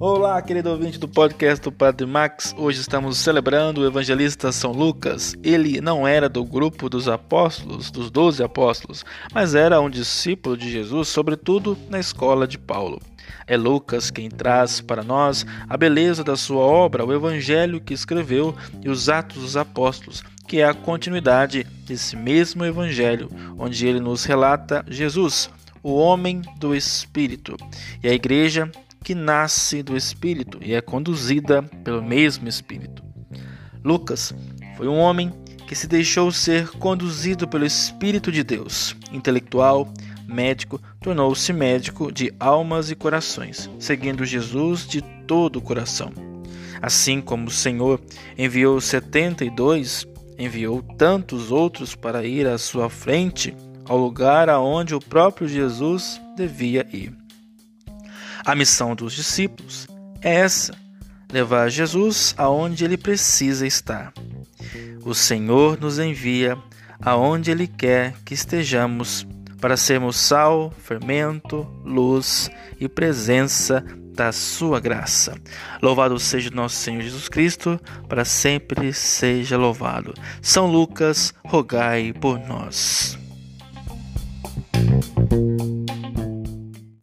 Olá, querido ouvinte do podcast do Padre Max. Hoje estamos celebrando o evangelista São Lucas. Ele não era do grupo dos apóstolos, dos doze apóstolos, mas era um discípulo de Jesus, sobretudo na escola de Paulo. É Lucas quem traz para nós a beleza da sua obra, o evangelho que escreveu e os Atos dos Apóstolos, que é a continuidade desse mesmo evangelho, onde ele nos relata Jesus, o homem do Espírito, e a igreja que nasce do Espírito e é conduzida pelo mesmo Espírito. Lucas foi um homem que se deixou ser conduzido pelo Espírito de Deus. Intelectual, médico, tornou-se médico de almas e corações, seguindo Jesus de todo o coração. Assim como o Senhor enviou setenta e dois, enviou tantos outros para ir à sua frente ao lugar aonde o próprio Jesus devia ir. A missão dos discípulos é essa: levar Jesus aonde ele precisa estar. O Senhor nos envia aonde ele quer que estejamos para sermos sal, fermento, luz e presença da sua graça. Louvado seja nosso Senhor Jesus Cristo, para sempre seja louvado. São Lucas, rogai por nós.